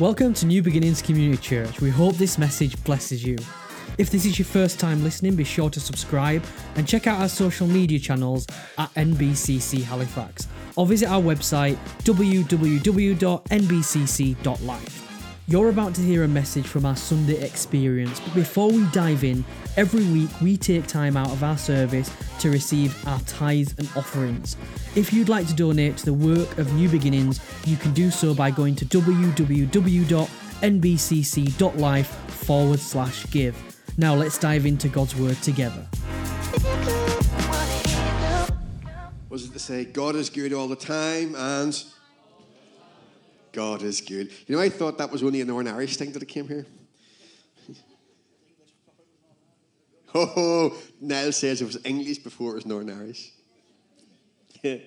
Welcome to New Beginnings Community Church. We hope this message blesses you. If this is your first time listening, be sure to subscribe and check out our social media channels at NBCC Halifax or visit our website www.nbcc.life. You're about to hear a message from our Sunday experience, but before we dive in, every week we take time out of our service to receive our tithes and offerings. If you'd like to donate to the work of New Beginnings, you can do so by going to www.nbcc.life forward slash give. Now let's dive into God's Word together. Was it to say God is good all the time and God is good? You know, I thought that was only a Northern Irish thing that I came here. Oh, Niall says it was English before it was Northern Irish.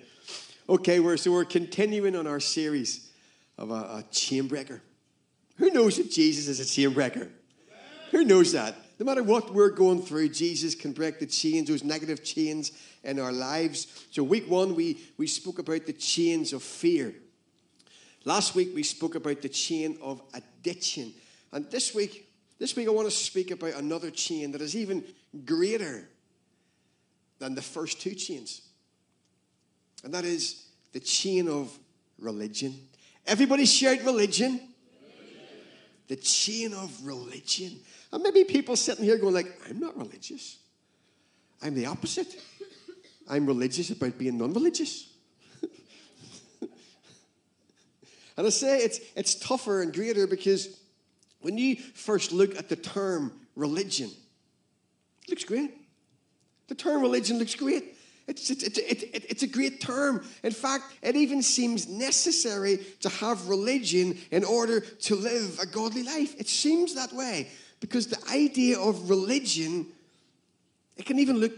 Okay, we're, so we're continuing on our series of a, a chain breaker. Who knows that Jesus is a chain breaker? Who knows that? No matter what we're going through, Jesus can break the chains, those negative chains in our lives. So, week one, we, we spoke about the chains of fear. Last week, we spoke about the chain of addiction. And this week, this week, I want to speak about another chain that is even greater than the first two chains. And that is the chain of religion. Everybody shout religion. The chain of religion. And maybe people sitting here going like, I'm not religious. I'm the opposite. I'm religious about being non-religious. And I say it's, it's tougher and greater because when you first look at the term religion, it looks great. The term religion looks great. It's, it's, it's, it's, it's a great term. In fact, it even seems necessary to have religion in order to live a godly life. It seems that way because the idea of religion, it can even look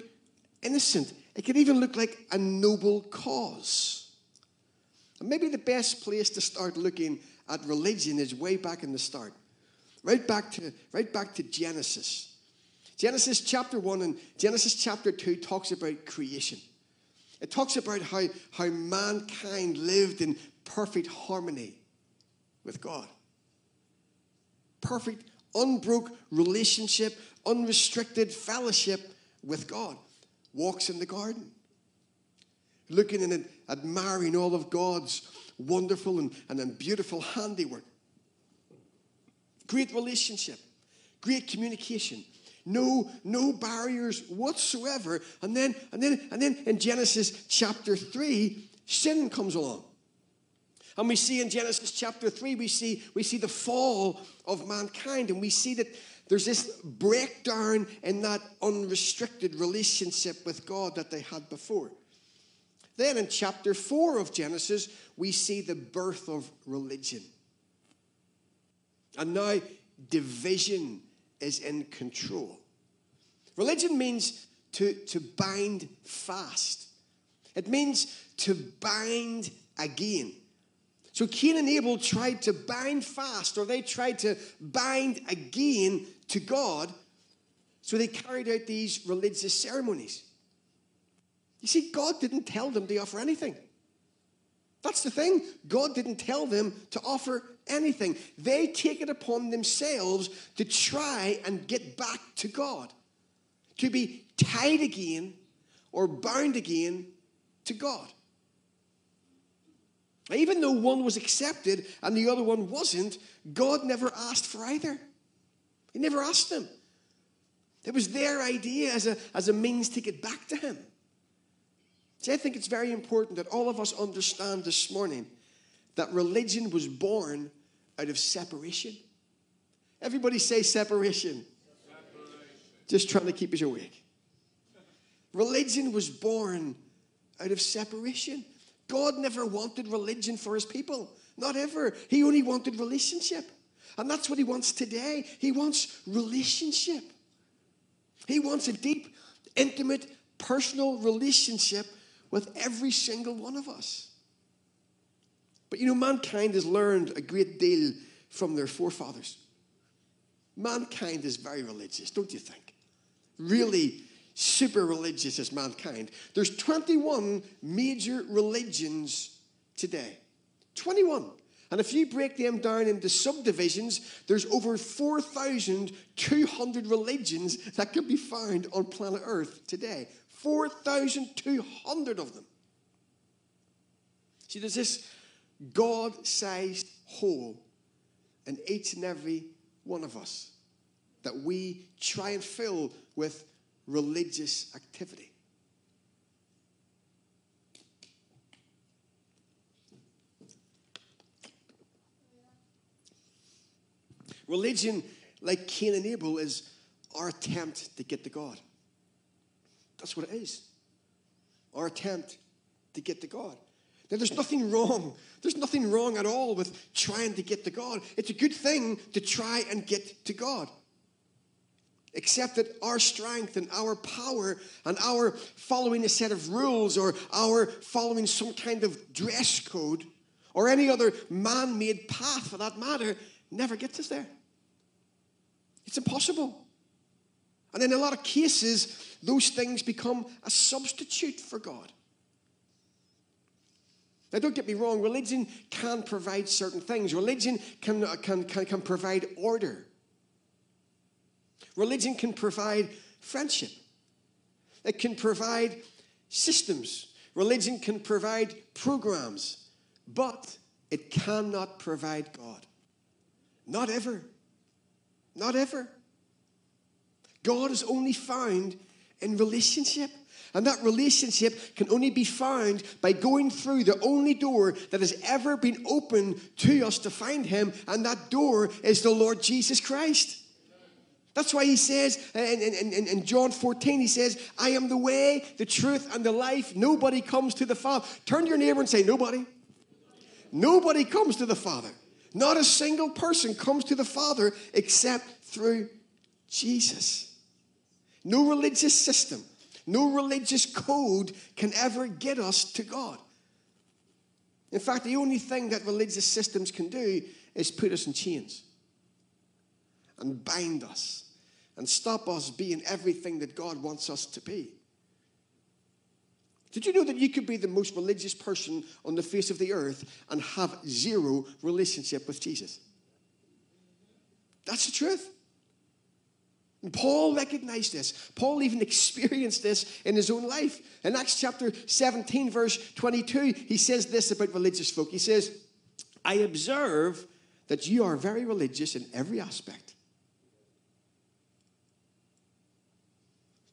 innocent. It can even look like a noble cause. And maybe the best place to start looking at religion is way back in the start. Right back to, right back to Genesis. Genesis chapter 1 and Genesis chapter 2 talks about creation. It talks about how, how mankind lived in perfect harmony with God. Perfect, unbroke relationship, unrestricted fellowship with God. Walks in the garden. Looking and admiring all of God's wonderful and, and beautiful handiwork. Great relationship, great communication, no, no barriers whatsoever. And then, and then, and then in Genesis chapter 3, sin comes along. And we see in Genesis chapter 3, we see, we see the fall of mankind, and we see that there's this breakdown in that unrestricted relationship with God that they had before. Then in chapter 4 of Genesis, we see the birth of religion. And now division is in control. Religion means to, to bind fast, it means to bind again. So Cain and Abel tried to bind fast, or they tried to bind again to God. So they carried out these religious ceremonies. You see, God didn't tell them to offer anything. That's the thing. God didn't tell them to offer anything. They take it upon themselves to try and get back to God, to be tied again or bound again to God. Even though one was accepted and the other one wasn't, God never asked for either. He never asked them. It was their idea as a, as a means to get back to Him. See, I think it's very important that all of us understand this morning that religion was born out of separation. Everybody say separation. separation. Just trying to keep us awake. Religion was born out of separation. God never wanted religion for his people. Not ever. He only wanted relationship. And that's what he wants today. He wants relationship. He wants a deep, intimate, personal relationship with every single one of us. But you know, mankind has learned a great deal from their forefathers. Mankind is very religious, don't you think? Really super religious is mankind. There's 21 major religions today. 21. And if you break them down into subdivisions, there's over 4,200 religions that can be found on planet Earth today. 4,200 of them. See, there's this God sized hole in each and every one of us that we try and fill with religious activity. Religion, like Cain and Abel, is our attempt to get to God. That's what it is. Our attempt to get to God. Now, there's nothing wrong. There's nothing wrong at all with trying to get to God. It's a good thing to try and get to God. Except that our strength and our power and our following a set of rules or our following some kind of dress code or any other man made path for that matter never gets us there. It's impossible. And in a lot of cases, those things become a substitute for God. Now, don't get me wrong, religion can provide certain things. Religion can, uh, can, can, can provide order. Religion can provide friendship. It can provide systems. Religion can provide programs. But it cannot provide God. Not ever. Not ever. God is only found in relationship. And that relationship can only be found by going through the only door that has ever been opened to us to find Him, and that door is the Lord Jesus Christ. That's why he says in, in, in, John 14, he says, I am the way, the truth, and the life. Nobody comes to the Father. Turn to your neighbor and say, Nobody. Nobody comes to the Father. Not a single person comes to the Father except through Jesus. No religious system, no religious code can ever get us to God. In fact, the only thing that religious systems can do is put us in chains and bind us and stop us being everything that God wants us to be. Did you know that you could be the most religious person on the face of the earth and have zero relationship with Jesus? That's the truth. And Paul recognized this. Paul even experienced this in his own life. In Acts chapter 17, verse 22, he says this about religious folk. He says, I observe that you are very religious in every aspect.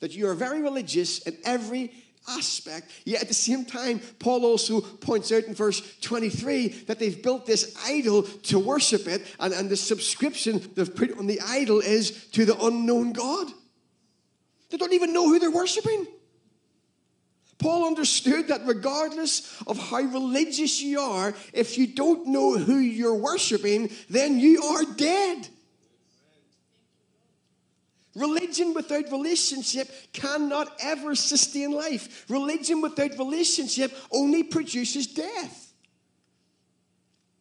That you are very religious in every aspect. Yet at the same time, Paul also points out in verse 23 that they've built this idol to worship it, and, and the subscription they've put on the idol is to the unknown God. They don't even know who they're worshiping. Paul understood that regardless of how religious you are, if you don't know who you're worshiping, then you are dead. Religion without relationship cannot ever sustain life. Religion without relationship only produces death.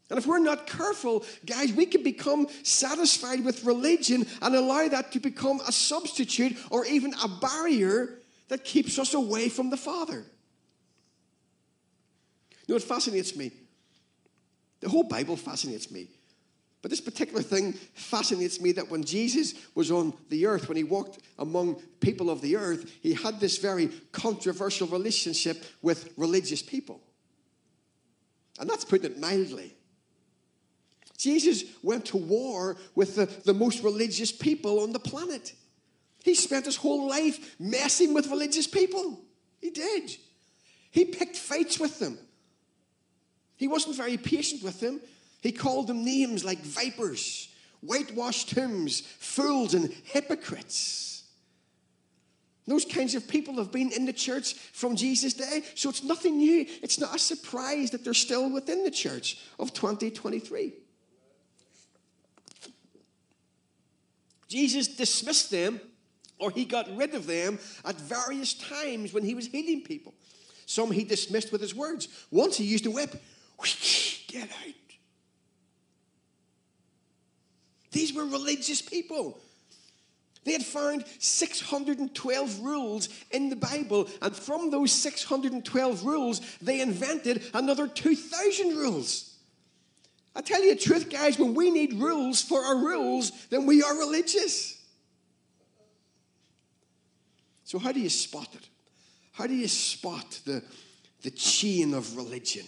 And if we're not careful, guys, we can become satisfied with religion and allow that to become a substitute or even a barrier that keeps us away from the Father. You know, it fascinates me. The whole Bible fascinates me. But this particular thing fascinates me that when Jesus was on the earth, when he walked among people of the earth, he had this very controversial relationship with religious people. And that's putting it mildly. Jesus went to war with the, the most religious people on the planet. He spent his whole life messing with religious people. He did. He picked fights with them. He wasn't very patient with them. He called them names like vipers, whitewashed tombs, fools, and hypocrites. Those kinds of people have been in the church from Jesus' day, so it's nothing new. It's not a surprise that they're still within the church of 2023. Jesus dismissed them or he got rid of them at various times when he was healing people. Some he dismissed with his words. Once he used a whip. Get out. These were religious people. They had found 612 rules in the Bible, and from those 612 rules, they invented another 2,000 rules. I tell you the truth, guys, when we need rules for our rules, then we are religious. So, how do you spot it? How do you spot the, the chain of religion?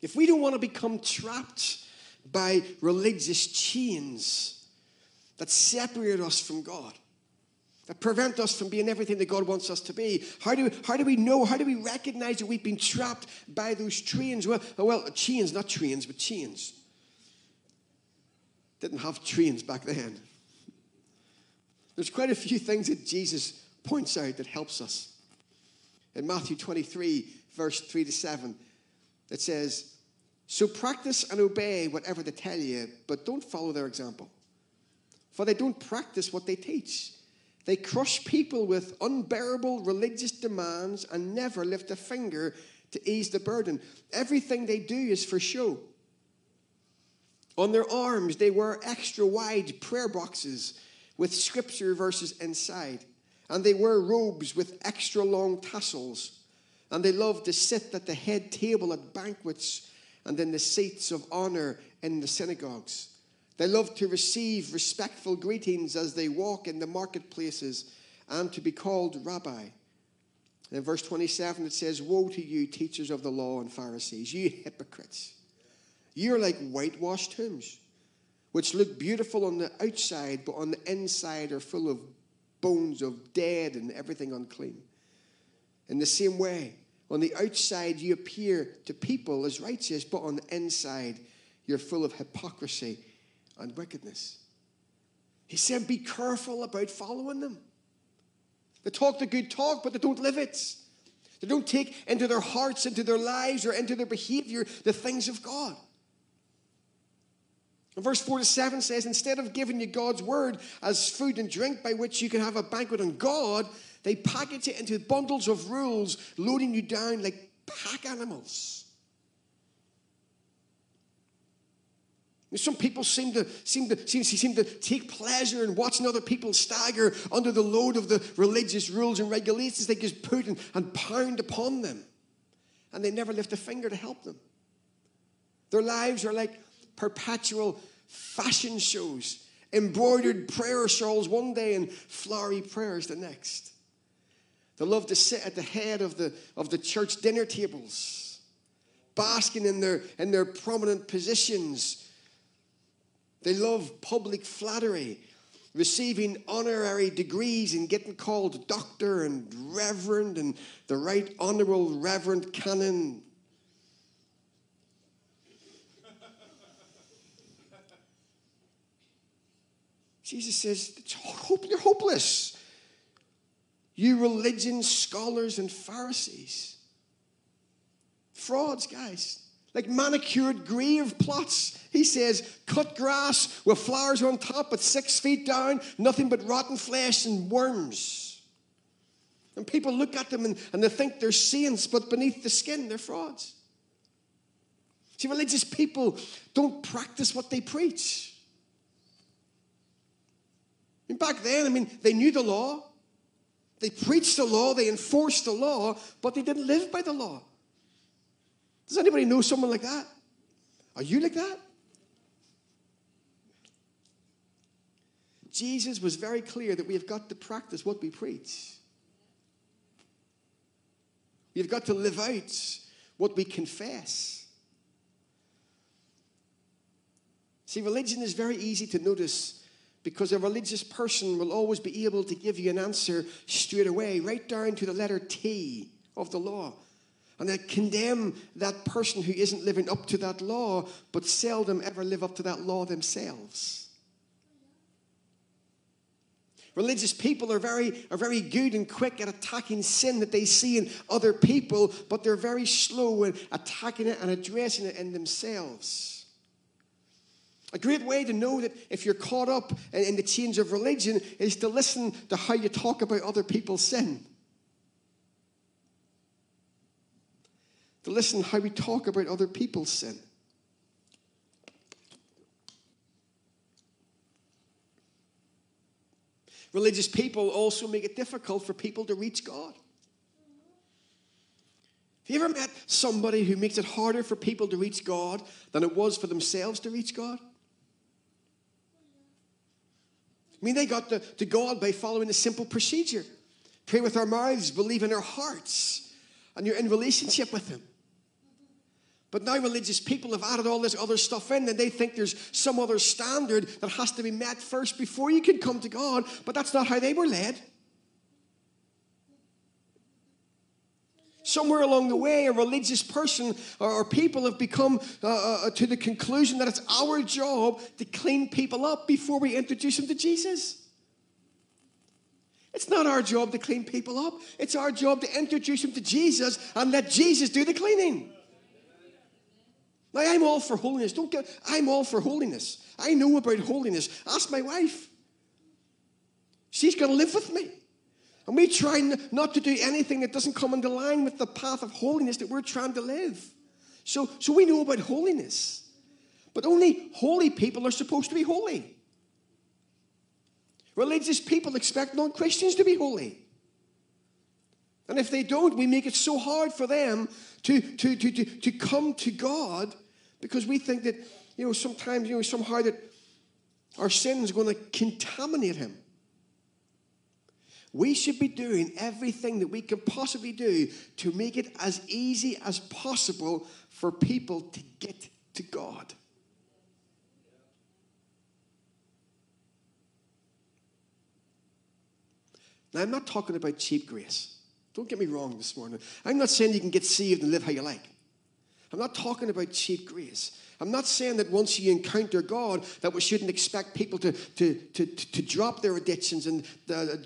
If we don't want to become trapped by religious chains that separate us from God, that prevent us from being everything that God wants us to be. How do, how do we know? How do we recognize that we've been trapped by those chains? Well, oh, well, chains, not trains, but chains. Didn't have trains back then. There's quite a few things that Jesus points out that helps us. In Matthew 23, verse 3 to 7, it says, So practice and obey whatever they tell you, but don't follow their example. For they don't practice what they teach. They crush people with unbearable religious demands and never lift a finger to ease the burden. Everything they do is for show. On their arms, they wear extra wide prayer boxes with scripture verses inside. And they wear robes with extra long tassels. And they love to sit at the head table at banquets and in the seats of honor in the synagogues. They love to receive respectful greetings as they walk in the marketplaces and to be called rabbi. And in verse 27, it says, Woe to you, teachers of the law and Pharisees, you hypocrites! You're like whitewashed tombs, which look beautiful on the outside, but on the inside are full of bones of dead and everything unclean. In the same way, on the outside you appear to people as righteous, but on the inside you're full of hypocrisy and wickedness. He said, Be careful about following them. They talk the good talk, but they don't live it. They don't take into their hearts, into their lives, or into their behavior the things of God. And verse 4 to 7 says, Instead of giving you God's word as food and drink by which you can have a banquet on God, they package it into bundles of rules, loading you down like pack animals. Some people seem to, seem, to, seem, seem to take pleasure in watching other people stagger under the load of the religious rules and regulations they just put and, and pound upon them. And they never lift a finger to help them. Their lives are like perpetual fashion shows, embroidered prayer shawls one day and flowery prayers the next. They love to sit at the head of the, of the church dinner tables, basking in their, in their prominent positions they love public flattery, receiving honorary degrees and getting called doctor and reverend and the right honorable reverend canon. Jesus says, You're hopeless. You religion scholars and Pharisees. Frauds, guys like manicured grave plots. He says, cut grass with flowers on top, but six feet down, nothing but rotten flesh and worms. And people look at them and, and they think they're saints, but beneath the skin, they're frauds. See, religious people don't practice what they preach. I mean, back then, I mean, they knew the law, they preached the law, they enforced the law, but they didn't live by the law. Does anybody know someone like that? Are you like that? Jesus was very clear that we have got to practice what we preach. We've got to live out what we confess. See, religion is very easy to notice because a religious person will always be able to give you an answer straight away, right down to the letter T of the law. And they condemn that person who isn't living up to that law, but seldom ever live up to that law themselves. Religious people are very, are very good and quick at attacking sin that they see in other people, but they're very slow at attacking it and addressing it in themselves. A great way to know that if you're caught up in the change of religion is to listen to how you talk about other people's sin. to listen how we talk about other people's sin. Religious people also make it difficult for people to reach God. Have you ever met somebody who makes it harder for people to reach God than it was for themselves to reach God? I mean, they got to, to God by following a simple procedure pray with our mouths, believe in our hearts, and you're in relationship with Him. But now religious people have added all this other stuff in, and they think there's some other standard that has to be met first before you can come to God, but that's not how they were led. Somewhere along the way, a religious person or, people have become uh, uh, to the conclusion that it's our job to clean people up before we introduce them to Jesus. It's not our job to clean people up. It's our job to introduce them to Jesus and let Jesus do the cleaning. Now, I'm all for holiness. Don't get, I'm all for holiness. I know about holiness. Ask my wife. She's going to live with me. And we try not to do anything that doesn't come into line with the path of holiness that we're trying to live. So, so we know about holiness. But only holy people are supposed to be holy. Religious people expect non Christians to be holy. And if they don't, we make it so hard for them to, to, to, to, to come to God because we think that, you know, sometimes, you know, somehow that our sin is going to contaminate him. We should be doing everything that we can possibly do to make it as easy as possible for people to get to God. Now, I'm not talking about cheap grace. Don't get me wrong this morning. I'm not saying you can get saved and live how you like. I'm not talking about cheap grace. I'm not saying that once you encounter God, that we shouldn't expect people to, to, to, to drop their addictions and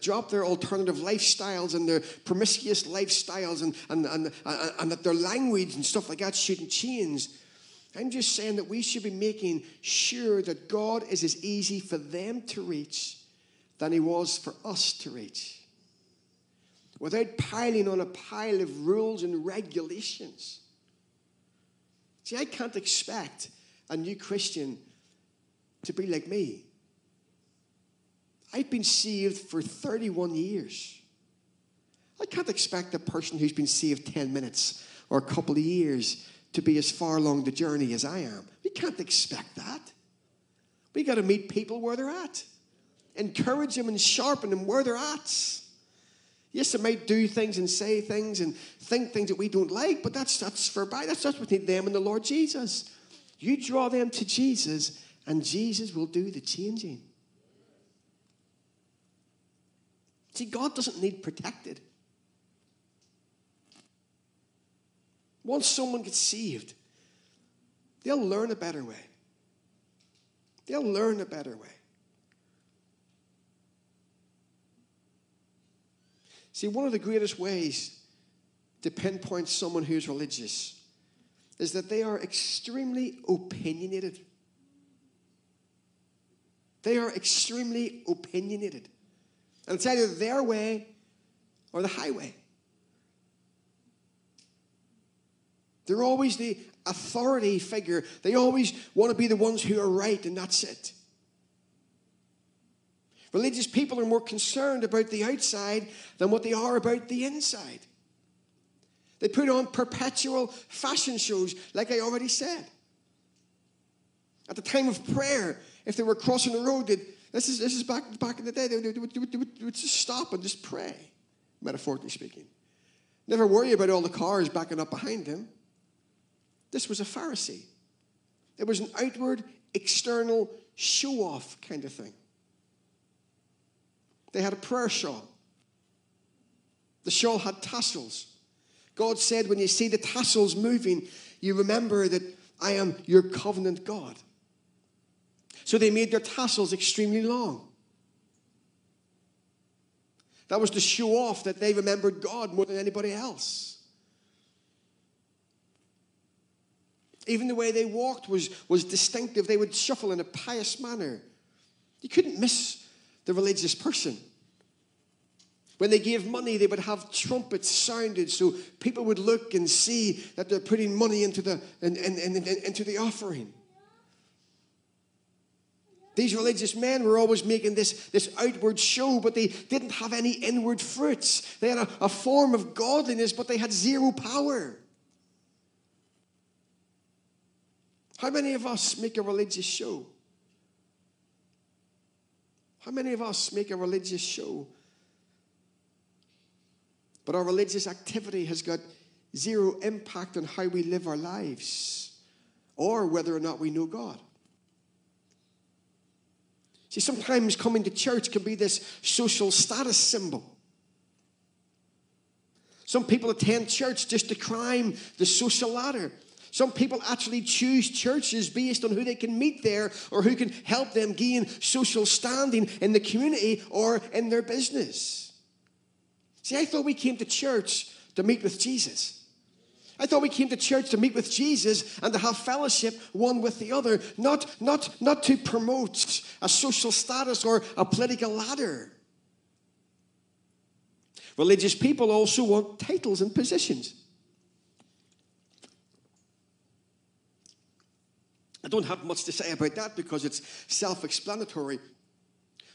drop their alternative lifestyles and their promiscuous lifestyles and, and, and, and, and that their language and stuff like that shouldn't change. I'm just saying that we should be making sure that God is as easy for them to reach than He was for us to reach. Without piling on a pile of rules and regulations. See, I can't expect a new Christian to be like me. I've been saved for 31 years. I can't expect a person who's been saved 10 minutes or a couple of years to be as far along the journey as I am. We can't expect that. We got to meet people where they're at, encourage them and sharpen them where they're at. Yes, they might do things and say things and think things that we don't like, but that's that's for by that's that's between them and the Lord Jesus. You draw them to Jesus, and Jesus will do the changing. See, God doesn't need protected. Once someone gets saved, they'll learn a better way. They'll learn a better way. See, one of the greatest ways to pinpoint someone who's religious is that they are extremely opinionated. They are extremely opinionated. And it's either their way or the highway. They're always the authority figure. They always want to be the ones who are right, and that's it. Religious people are more concerned about the outside than what they are about the inside. They put on perpetual fashion shows, like I already said. At the time of prayer, if they were crossing the road, this is, this is back, back in the day, they would, they, would, they, would, they would just stop and just pray, metaphorically speaking. Never worry about all the cars backing up behind them. This was a Pharisee. It was an outward, external, show off kind of thing. They had a prayer shawl. The shawl had tassels. God said, when you see the tassels moving, you remember that I am your covenant God. So they made their tassels extremely long. That was to show off that they remembered God more than anybody else. Even the way they walked was, was distinctive. They would shuffle in a pious manner. You couldn't miss the religious person. When they gave money, they would have trumpets sounded so people would look and see that they're putting money into the, in, in, in, into the offering. These religious men were always making this, this outward show, but they didn't have any inward fruits. They had a, a form of godliness, but they had zero power. How many of us make a religious show? How many of us make a religious show? But our religious activity has got zero impact on how we live our lives or whether or not we know God. See, sometimes coming to church can be this social status symbol. Some people attend church just to climb the social ladder. Some people actually choose churches based on who they can meet there or who can help them gain social standing in the community or in their business. See, I thought we came to church to meet with Jesus. I thought we came to church to meet with Jesus and to have fellowship one with the other, not, not, not to promote a social status or a political ladder. Religious people also want titles and positions. I don't have much to say about that because it's self explanatory.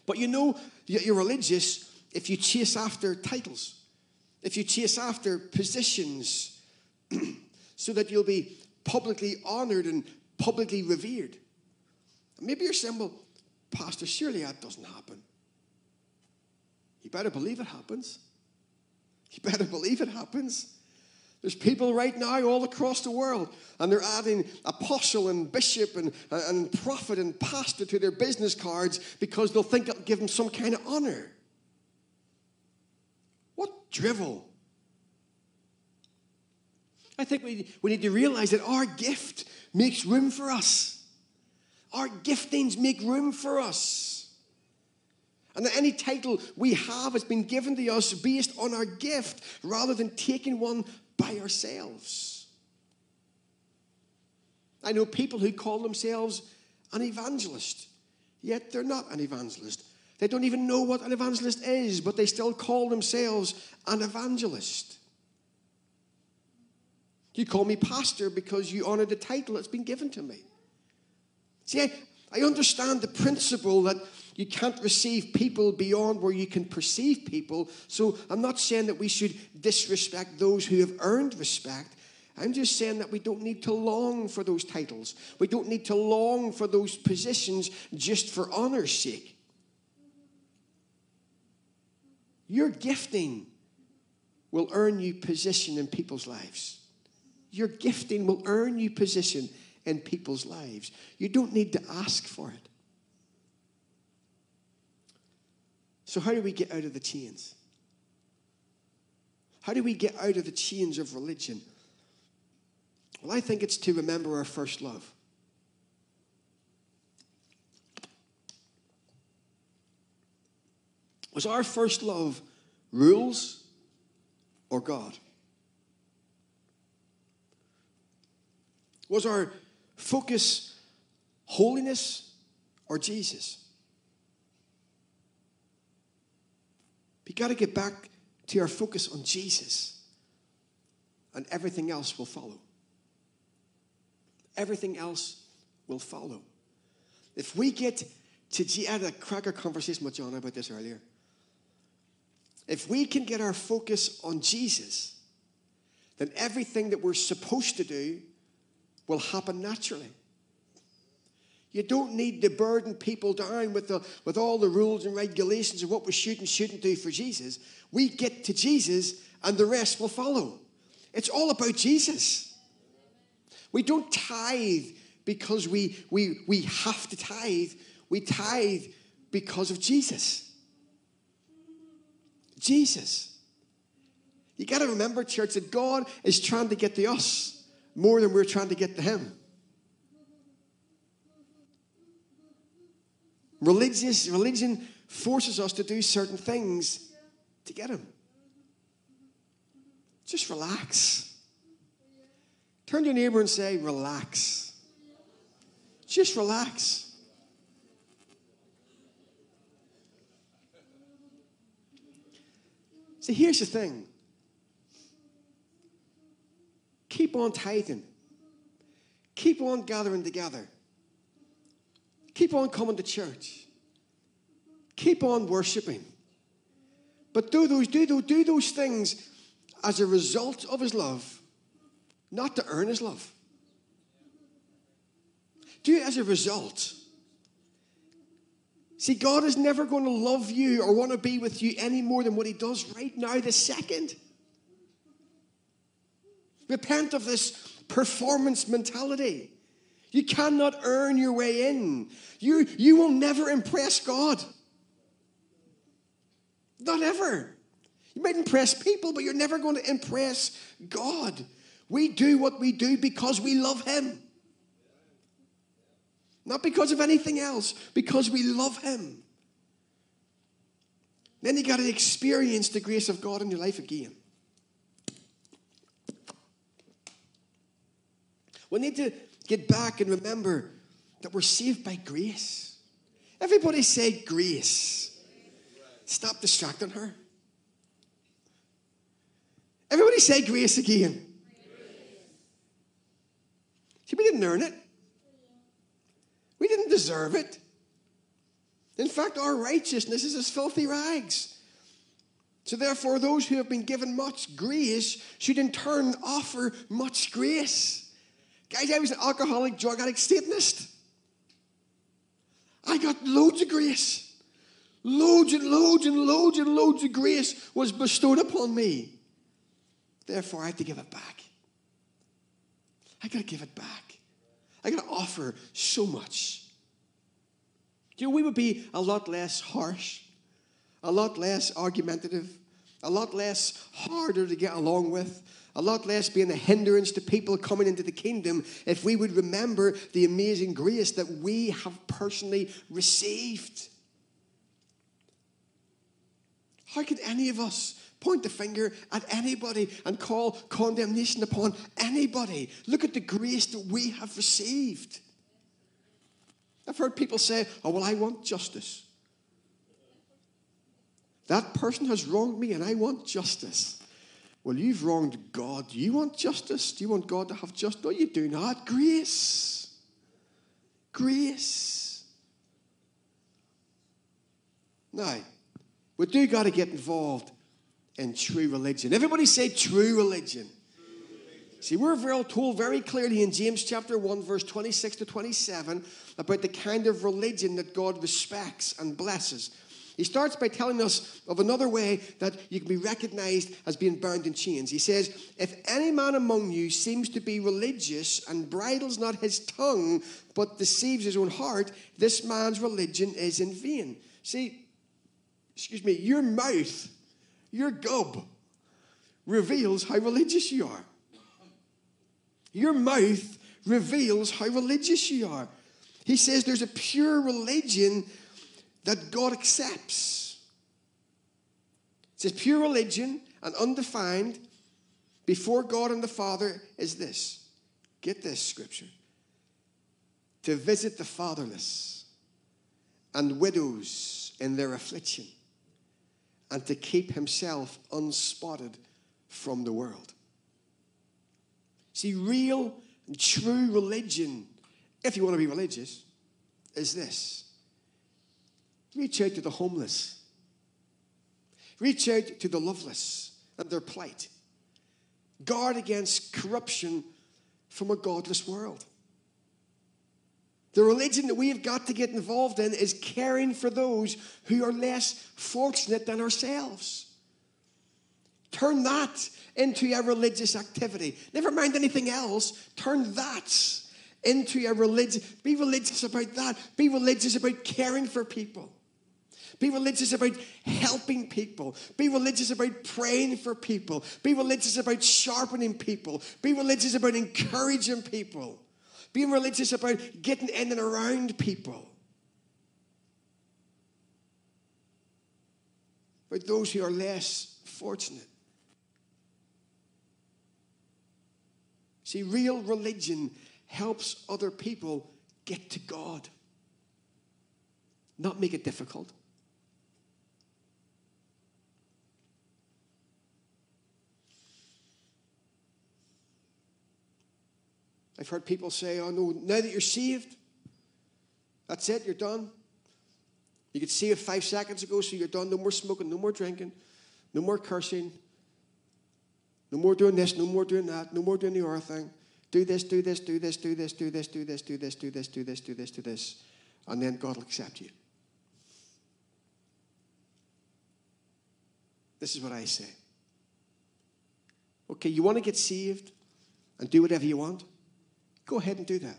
But you know, you're religious if you chase after titles, if you chase after positions, so that you'll be publicly honored and publicly revered. Maybe you're saying, well, Pastor, surely that doesn't happen. You better believe it happens. You better believe it happens. There's people right now all across the world, and they're adding apostle and bishop and, and prophet and pastor to their business cards because they'll think it'll give them some kind of honor. What drivel. I think we, we need to realize that our gift makes room for us. Our giftings make room for us. And that any title we have has been given to us based on our gift rather than taking one by ourselves. I know people who call themselves an evangelist, yet they're not an evangelist. They don't even know what an evangelist is, but they still call themselves an evangelist. You call me pastor because you honor the title that's been given to me. See, I, I understand the principle that you can't receive people beyond where you can perceive people. So I'm not saying that we should disrespect those who have earned respect. I'm just saying that we don't need to long for those titles. We don't need to long for those positions just for honor's sake. Your gifting will earn you position in people's lives. Your gifting will earn you position in people's lives. You don't need to ask for it. So, how do we get out of the chains? How do we get out of the chains of religion? Well, I think it's to remember our first love. Was our first love rules or God? Was our focus holiness or Jesus? We got to get back to our focus on Jesus, and everything else will follow. Everything else will follow. If we get to, I had a cracker conversation with John about this earlier. If we can get our focus on Jesus, then everything that we're supposed to do will happen naturally. You don't need to burden people down with, the, with all the rules and regulations of what we should and shouldn't do for Jesus. We get to Jesus and the rest will follow. It's all about Jesus. We don't tithe because we, we, we have to tithe, we tithe because of Jesus. Jesus. You got to remember, church, that God is trying to get to us more than we're trying to get to Him. Religious, religion forces us to do certain things to get Him. Just relax. Turn to your neighbor and say, Relax. Just relax. See, here's the thing keep on tithing, keep on gathering together. Keep on coming to church. Keep on worshiping. But do those, do, those, do those things as a result of his love, not to earn his love. Do it as a result. See, God is never going to love you or want to be with you any more than what He does right now, the second. Repent of this performance mentality. You cannot earn your way in. You, you will never impress God. Not ever. You might impress people, but you're never going to impress God. We do what we do because we love Him. Not because of anything else, because we love Him. Then you got to experience the grace of God in your life again. We need to get back and remember that we're saved by grace. Everybody say grace. Stop distracting her. Everybody say grace again. See, we didn't earn it. We didn't deserve it. In fact, our righteousness is as filthy rags. So, therefore, those who have been given much grace should in turn offer much grace. Guys, I was an alcoholic, drug addict, Satanist. I got loads of grace. Loads and loads and loads and loads of grace was bestowed upon me. Therefore, I have to give it back. I got to give it back. I got to offer so much. You know, we would be a lot less harsh, a lot less argumentative, a lot less harder to get along with, a lot less being a hindrance to people coming into the kingdom if we would remember the amazing grace that we have personally received. How could any of us point the finger at anybody and call condemnation upon anybody? Look at the grace that we have received. I've heard people say, Oh, well, I want justice. That person has wronged me and I want justice. Well, you've wronged God. Do you want justice? Do you want God to have justice? No, you do not. Grace. Grace. Now, we do got to get involved in true religion. Everybody say true religion. See, we're very told very clearly in James chapter 1, verse 26 to 27, about the kind of religion that God respects and blesses. He starts by telling us of another way that you can be recognized as being bound in chains. He says, If any man among you seems to be religious and bridles not his tongue, but deceives his own heart, this man's religion is in vain. See, excuse me, your mouth, your gob, reveals how religious you are. Your mouth reveals how religious you are. He says there's a pure religion that God accepts. It says pure religion and undefined before God and the Father is this. Get this scripture. To visit the fatherless and widows in their affliction and to keep himself unspotted from the world. See, real and true religion, if you want to be religious, is this Reach out to the homeless. Reach out to the loveless and their plight. Guard against corruption from a godless world. The religion that we have got to get involved in is caring for those who are less fortunate than ourselves. Turn that into a religious activity. Never mind anything else, turn that into a religion. Be religious about that. Be religious about caring for people. Be religious about helping people. Be religious about praying for people. Be religious about sharpening people. Be religious about encouraging people. Be religious about getting in and around people. About those who are less fortunate. See, real religion helps other people get to God, not make it difficult. I've heard people say, oh no, now that you're saved, that's it, you're done. You could see it five seconds ago, so you're done. No more smoking, no more drinking, no more cursing, no more doing this, no more doing that, no more doing the other thing. Do this, do this, do this, do this, do this, do this, do this, do this, do this, do this, do this, and then God will accept you. This is what I say. Okay, you want to get saved and do whatever you want? Go ahead and do that.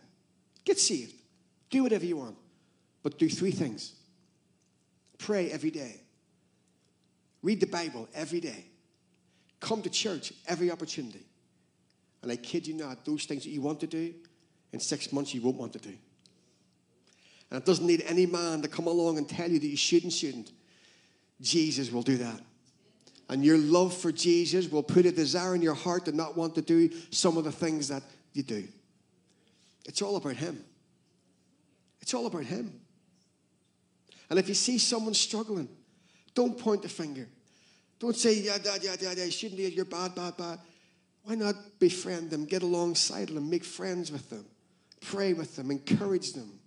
Get saved. Do whatever you want. But do three things pray every day, read the Bible every day, come to church every opportunity. And I kid you not, those things that you want to do, in six months you won't want to do. And it doesn't need any man to come along and tell you that you should and shouldn't. Jesus will do that. And your love for Jesus will put a desire in your heart to not want to do some of the things that you do. It's all about Him. It's all about Him. And if you see someone struggling, don't point the finger. Don't say, yeah, yeah, yeah, yeah, yeah, shouldn't be, you're bad, bad, bad. Why not befriend them, get alongside them, make friends with them, pray with them, encourage them,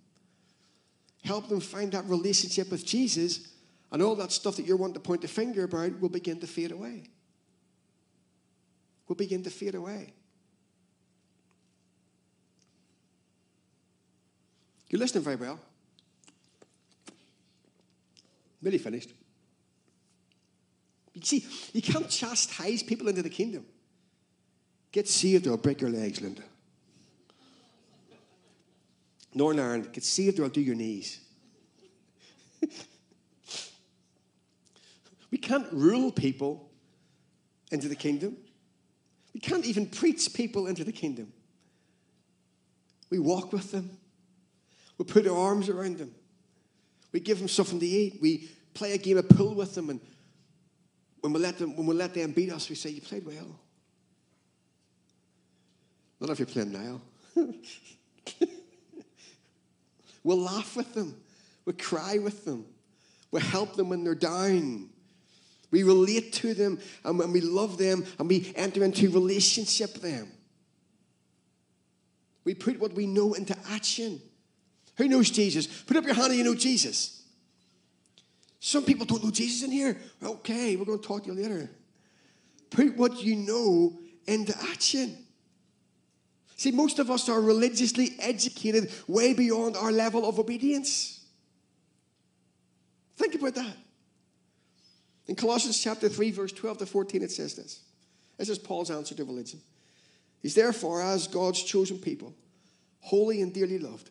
help them find that relationship with Jesus, and all that stuff that you're wanting to point the finger about will begin to fade away. Will begin to fade away. You're listening very well. Nearly finished. You see, you can't chastise people into the kingdom. Get saved or I'll break your legs, Linda. Northern Ireland, get saved or I'll do your knees. we can't rule people into the kingdom. We can't even preach people into the kingdom. We walk with them. We put our arms around them. We give them something to eat. We play a game of pool with them. And when we let them, when we let them beat us, we say, You played well. Not if you're playing now. we'll laugh with them. We'll cry with them. We'll help them when they're down. We relate to them and when we love them and we enter into relationship with them. We put what we know into action. Who knows Jesus? Put up your hand and you know Jesus. Some people don't know Jesus in here. Okay, we're going to talk to you later. Put what you know into action. See, most of us are religiously educated way beyond our level of obedience. Think about that. In Colossians chapter 3, verse 12 to 14, it says this. This is Paul's answer to religion. He's therefore, as God's chosen people, holy and dearly loved,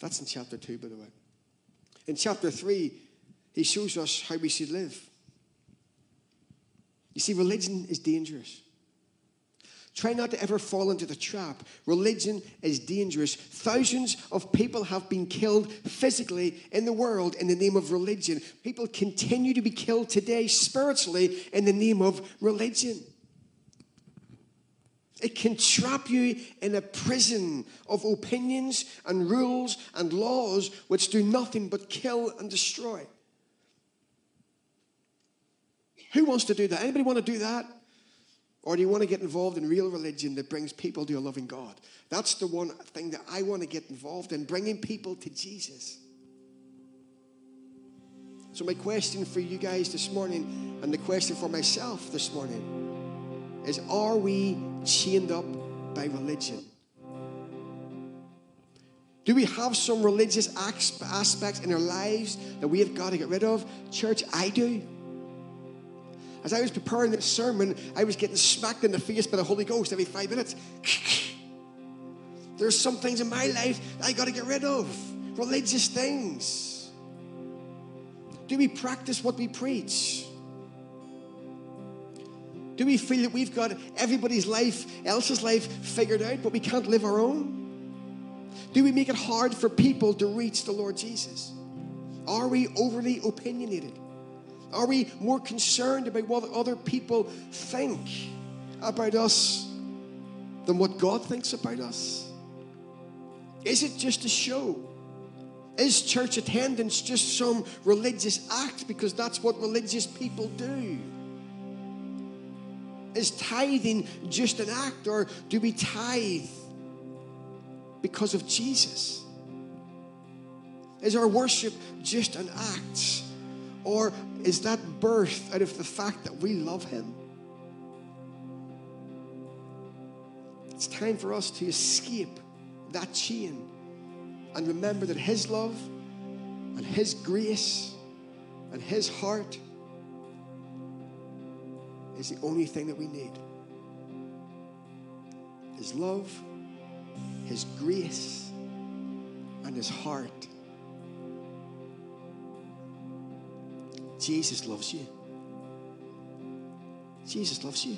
That's in chapter 2, by the way. In chapter 3, he shows us how we should live. You see, religion is dangerous. Try not to ever fall into the trap. Religion is dangerous. Thousands of people have been killed physically in the world in the name of religion. People continue to be killed today spiritually in the name of religion. It can trap you in a prison of opinions and rules and laws which do nothing but kill and destroy. Who wants to do that? Anybody want to do that? Or do you want to get involved in real religion that brings people to a loving God? That's the one thing that I want to get involved in, bringing people to Jesus. So, my question for you guys this morning, and the question for myself this morning, is Are we chained up by religion? Do we have some religious aspects in our lives that we have got to get rid of? Church, I do. As I was preparing this sermon, I was getting smacked in the face by the Holy Ghost every five minutes. There's some things in my life I got to get rid of. Religious things. Do we practice what we preach? Do we feel that we've got everybody's life, else's life figured out, but we can't live our own? Do we make it hard for people to reach the Lord Jesus? Are we overly opinionated? Are we more concerned about what other people think about us than what God thinks about us? Is it just a show? Is church attendance just some religious act because that's what religious people do? Is tithing just an act or do we tithe because of Jesus? Is our worship just an act? Or is that birth out of the fact that we love Him? It's time for us to escape that chain and remember that His love and His grace and His heart is the only thing that we need. His love, His grace, and His heart. Jesus loves you. Jesus loves you.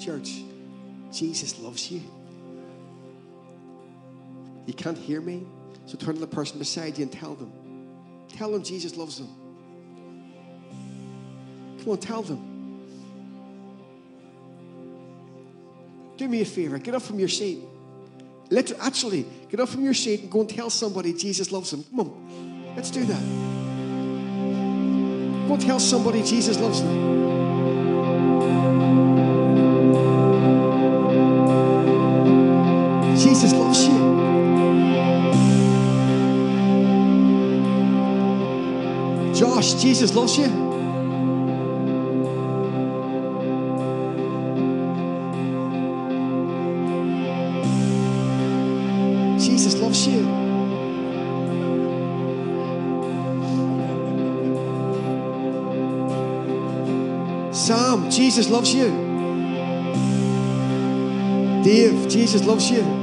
Church, Jesus loves you. You can't hear me? So turn to the person beside you and tell them. Tell them Jesus loves them. Come on, tell them. Do me a favor. Get up from your seat. Let, actually, get up from your seat and go and tell somebody Jesus loves them. Come on. Let's do that. Go tell somebody Jesus loves them. Jesus loves you. Josh, Jesus loves you. Jesus loves you. Dave, Jesus loves you.